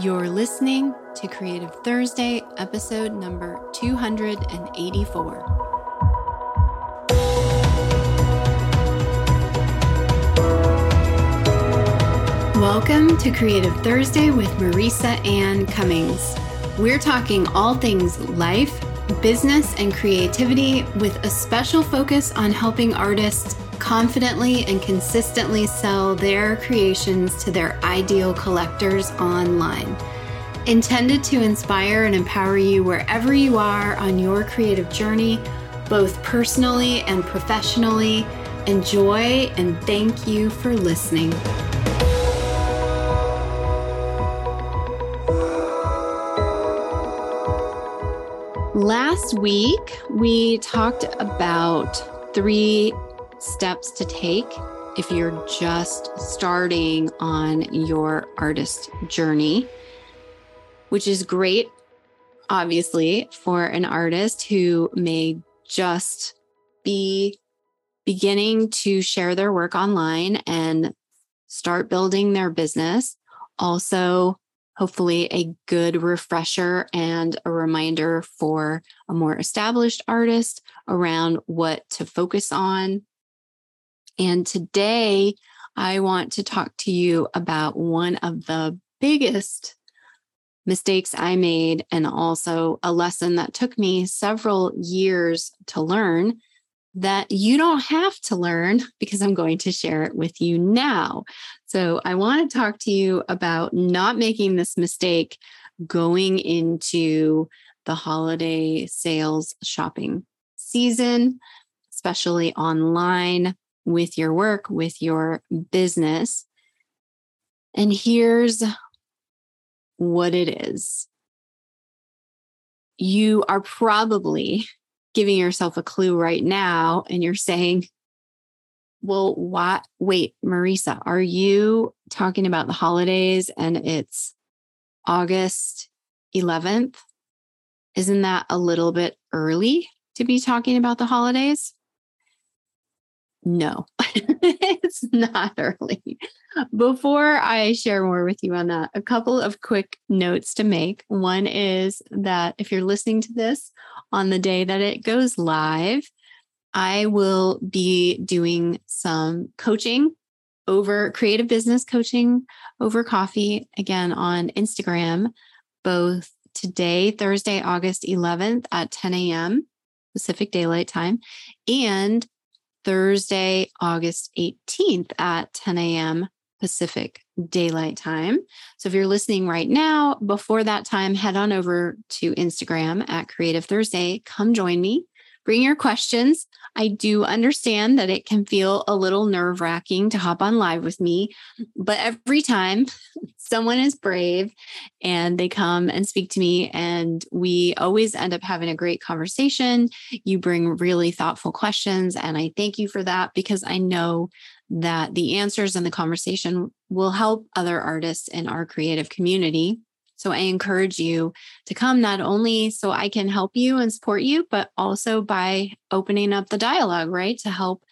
You're listening to Creative Thursday, episode number 284. Welcome to Creative Thursday with Marisa Anne Cummings. We're talking all things life, business, and creativity with a special focus on helping artists confidently and consistently sell their creations to their ideal collectors online. Intended to inspire and empower you wherever you are on your creative journey, both personally and professionally. Enjoy and thank you for listening. Last week, we talked about three steps to take if you're just starting on your artist journey, which is great, obviously, for an artist who may just be beginning to share their work online and start building their business. Also, hopefully, a good refresher and a reminder for a more established artist around what to focus on and today I want to talk to you about one of the biggest mistakes I made, and also a lesson that took me several years to learn that you don't have to learn because I'm going to share it with you now. So, I want to talk to you about not making this mistake going into the holiday sales shopping season, especially online with your work, with your business. And here's what it is you are probably giving yourself a clue right now, and you're saying, well, what? Wait, Marisa, are you talking about the holidays and it's August 11th? Isn't that a little bit early to be talking about the holidays? No, it's not early. Before I share more with you on that, a couple of quick notes to make. One is that if you're listening to this on the day that it goes live, I will be doing some coaching over creative business coaching over coffee again on Instagram, both today, Thursday, August 11th at 10 a.m. Pacific Daylight Time, and Thursday, August 18th at 10 a.m. Pacific Daylight Time. So if you're listening right now, before that time, head on over to Instagram at Creative Thursday. Come join me. Bring your questions. I do understand that it can feel a little nerve wracking to hop on live with me, but every time someone is brave and they come and speak to me, and we always end up having a great conversation. You bring really thoughtful questions, and I thank you for that because I know that the answers and the conversation will help other artists in our creative community. So I encourage you to come not only so I can help you and support you, but also by opening up the dialogue, right? To help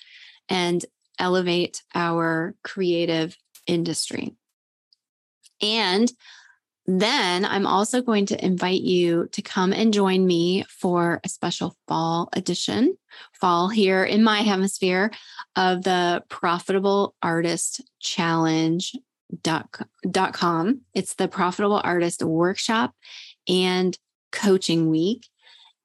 and elevate our creative industry. And then I'm also going to invite you to come and join me for a special fall edition, fall here in my hemisphere of the Profitable Artist Challenge dot. It's the Profitable Artist Workshop and Coaching Week.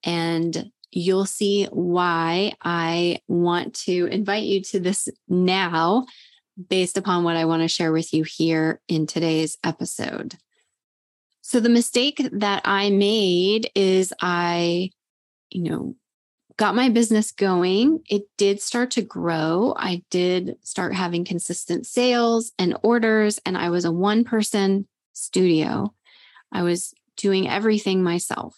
And you'll see why I want to invite you to this now based upon what I want to share with you here in today's episode. So, the mistake that I made is I, you know, got my business going. It did start to grow. I did start having consistent sales and orders, and I was a one person studio. I was doing everything myself.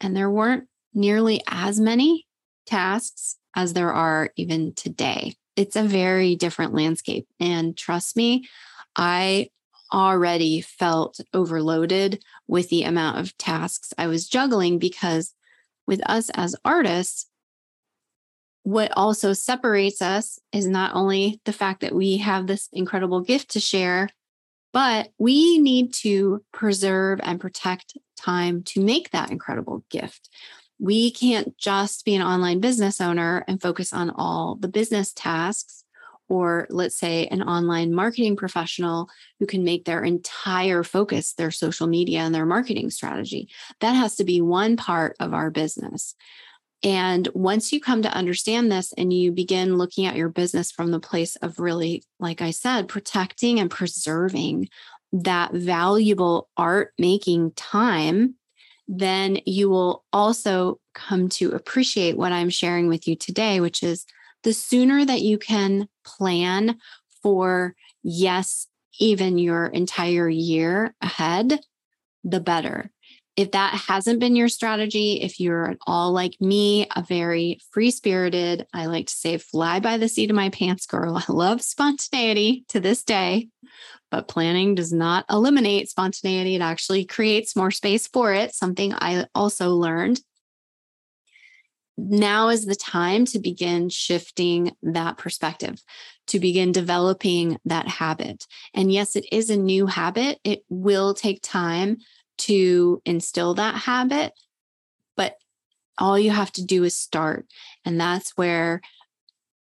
And there weren't nearly as many tasks as there are even today. It's a very different landscape. And trust me, I already felt overloaded with the amount of tasks I was juggling because with us as artists, what also separates us is not only the fact that we have this incredible gift to share, But we need to preserve and protect time to make that incredible gift. We can't just be an online business owner and focus on all the business tasks, or let's say an online marketing professional who can make their entire focus their social media and their marketing strategy. That has to be one part of our business. And once you come to understand this and you begin looking at your business from the place of really, like I said, protecting and preserving that valuable art making time, then you will also come to appreciate what I'm sharing with you today, which is the sooner that you can plan for, yes, even your entire year ahead, the better if that hasn't been your strategy, if you're at all like me, a very free spirited, I like to say fly by the seat of my pants girl. I love spontaneity to this day, but planning does not eliminate spontaneity. It actually creates more space for it, something I also learned. Now is the time to begin shifting that perspective, to begin developing that habit. And yes, it is a new habit. It will take time to instill that habit, but all you have to do is start. And that's where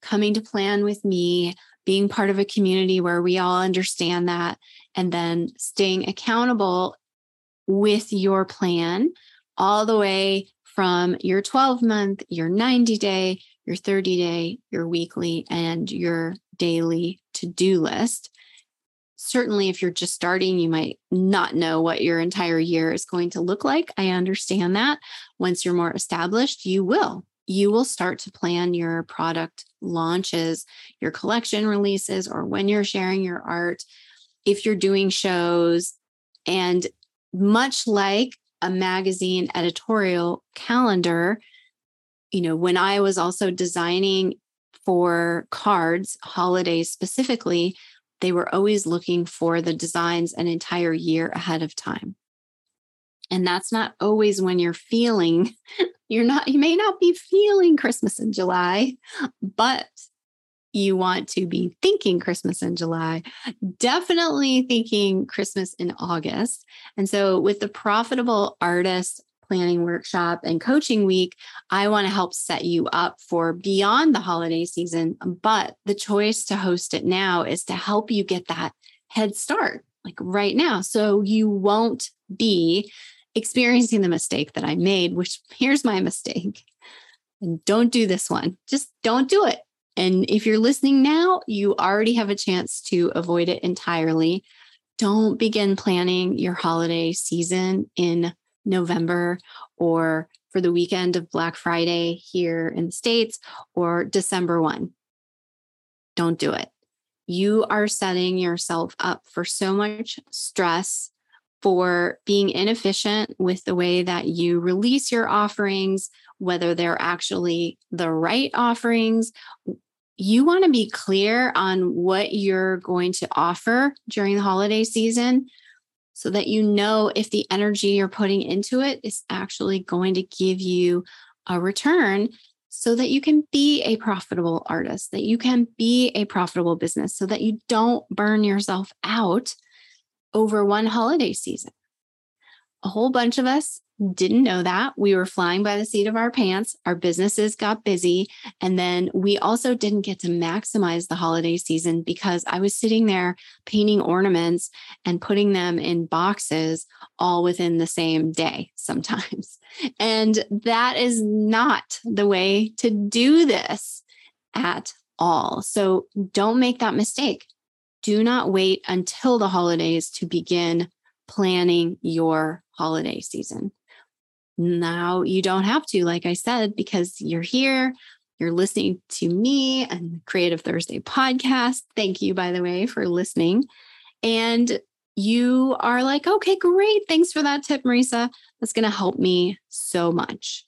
coming to plan with me, being part of a community where we all understand that, and then staying accountable with your plan all the way from your 12 month, your 90 day, your 30 day, your weekly, and your daily to do list certainly if you're just starting, you might not know what your entire year is going to look like. I understand that. Once you're more established, you will. You will start to plan your product launches, your collection releases, or when you're sharing your art, if you're doing shows. And much like a magazine editorial calendar, you know, when I was also designing for cards, holidays specifically, they were always looking for the designs an entire year ahead of time. And that's not always when you're feeling, you're not, you may not be feeling Christmas in July, but you want to be thinking Christmas in July, definitely thinking Christmas in August. And so, with the Profitable Artist planning workshop and coaching week, I want to help set you up for beyond the holiday season. But the choice to host it now is to help you get that head start, like right now. So you won't be experiencing the mistake that I made, which here's my mistake. And don't do this one. Just don't do it. And if you're listening now, you already have a chance to avoid it entirely. Don't begin planning your holiday season in November or for the weekend of Black Friday here in the States or December 1. Don't do it. You are setting yourself up for so much stress, for being inefficient with the way that you release your offerings, whether they're actually the right offerings. You want to be clear on what you're going to offer during the holiday season so that you know if the energy you're putting into it is actually going to give you a return so that you can be a profitable artist, that you can be a profitable business, so that you don't burn yourself out over one holiday season. A whole bunch of us didn't know that. We were flying by the seat of our pants. Our businesses got busy. And then we also didn't get to maximize the holiday season because I was sitting there painting ornaments and putting them in boxes all within the same day sometimes. And that is not the way to do this at all. So don't make that mistake. Do not wait until the holidays to begin planning your holiday season. Now you don't have to, like I said, because you're here, you're listening to me and Creative Thursday podcast. Thank you, by the way, for listening. And you are like, okay, great. Thanks for that tip, Marisa. That's going to help me so much.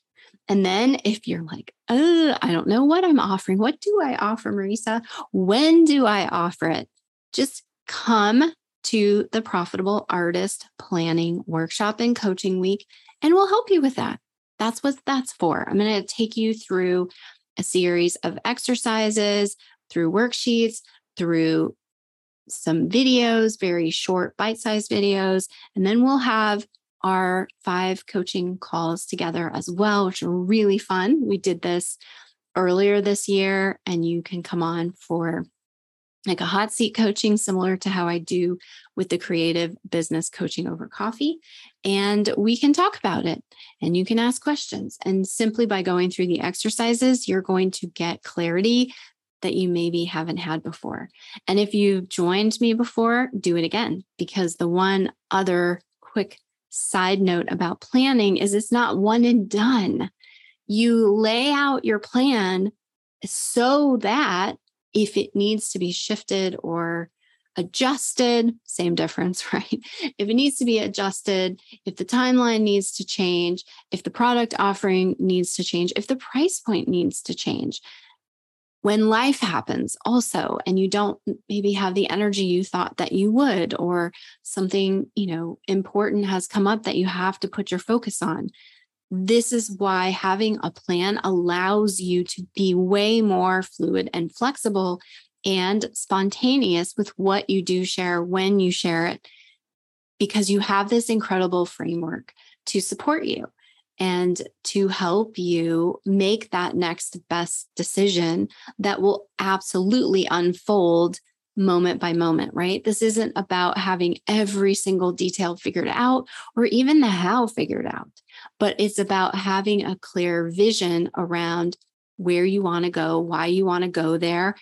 And then if you're like, oh, I don't know what I'm offering. What do I offer, Marisa? When do I offer it? Just come to the Profitable Artist Planning Workshop and Coaching Week and we'll help you with that. That's what that's for. I'm going to take you through a series of exercises, through worksheets, through some videos, very short, bite sized videos. And then we'll have our five coaching calls together as well, which are really fun. We did this earlier this year, and you can come on for like a hot seat coaching, similar to how I do with the creative business coaching over coffee. And we can talk about it and you can ask questions. And simply by going through the exercises, you're going to get clarity that you maybe haven't had before. And if you've joined me before, do it again, because the one other quick side note about planning is it's not one and done. You lay out your plan so that if it needs to be shifted or adjusted, same difference, right? If it needs to be adjusted, if the timeline needs to change, if the product offering needs to change, if the price point needs to change, when life happens also and you don't maybe have the energy you thought that you would or something you know important has come up that you have to put your focus on this is why having a plan allows you to be way more fluid and flexible and spontaneous with what you do share when you share it, because you have this incredible framework to support you and to help you make that next best decision that will absolutely unfold moment by moment, right? This isn't about having every single detail figured out or even the how figured out, but it's about having a clear vision around where you want to go, why you want to go there,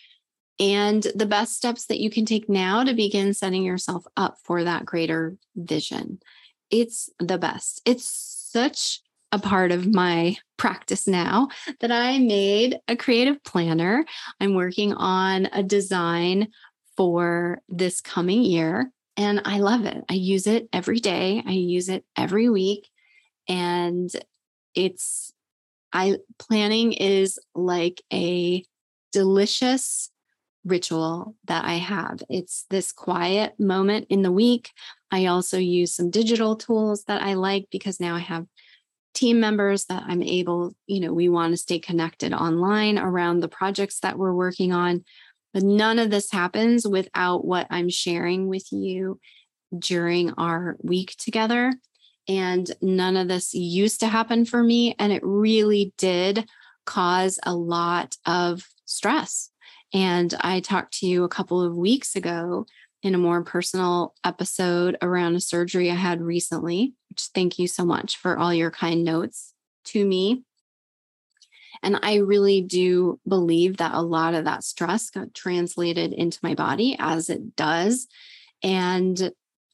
and the best steps that you can take now to begin setting yourself up for that greater vision. It's the best. It's such a part of my practice now that I made a creative planner. I'm working on a design for this coming year. And I love it. I use it every day, I use it every week. And it's, I planning is like a delicious ritual that I have. It's this quiet moment in the week. I also use some digital tools that I like because now I have team members that I'm able, you know, we want to stay connected online around the projects that we're working on. But none of this happens without what I'm sharing with you during our week together. And none of this used to happen for me. And it really did cause a lot of stress. And I talked to you a couple of weeks ago in a more personal episode around a surgery I had recently, which thank you so much for all your kind notes to me. And I really do believe that a lot of that stress got translated into my body as it does. And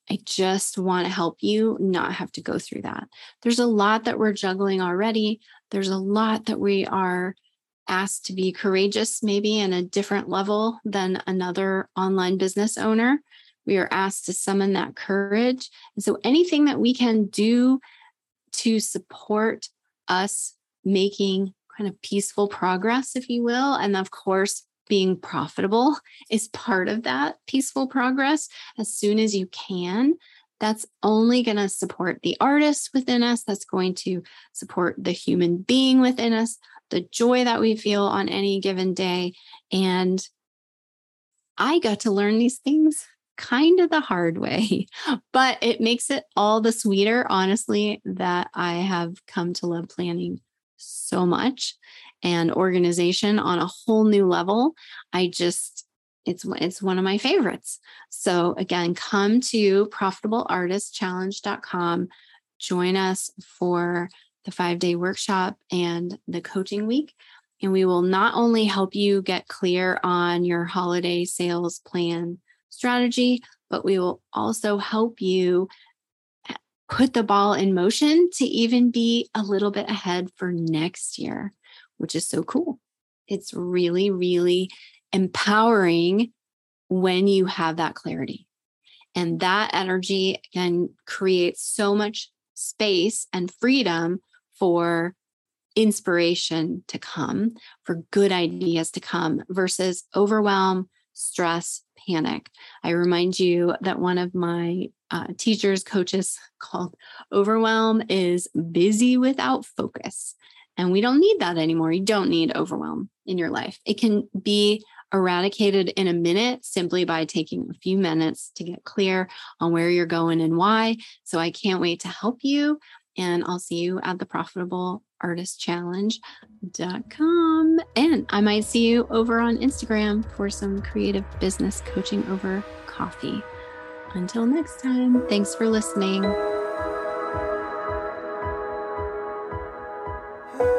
I just want to help you not have to go through that. There's a lot that we're juggling already. There's a lot that we are asked to be courageous, maybe in a different level than another online business owner. We are asked to summon that courage. And so anything that we can do to support us making kind of peaceful progress, if you will. And of course, being profitable is part of that peaceful progress as soon as you can. That's only going to support the artist within us. That's going to support the human being within us, the joy that we feel on any given day. And I got to learn these things kind of the hard way, but it makes it all the sweeter, honestly, that I have come to love planning so much and organization on a whole new level. I just it's it's one of my favorites. So again, come to profitableartistchallenge.com, join us for the 5-day workshop and the coaching week and we will not only help you get clear on your holiday sales plan strategy, but we will also help you put the ball in motion to even be a little bit ahead for next year, which is so cool. It's really, really empowering when you have that clarity. And that energy can create so much space and freedom for inspiration to come, for good ideas to come versus overwhelm, stress, panic. I remind you that one of my uh, teachers, coaches called overwhelm is busy without focus. And we don't need that anymore. You don't need overwhelm in your life. It can be eradicated in a minute simply by taking a few minutes to get clear on where you're going and why. So I can't wait to help you. And I'll see you at the Profitable Artist Challenge.com. And I might see you over on Instagram for some creative business coaching over coffee. Until next time, thanks for listening.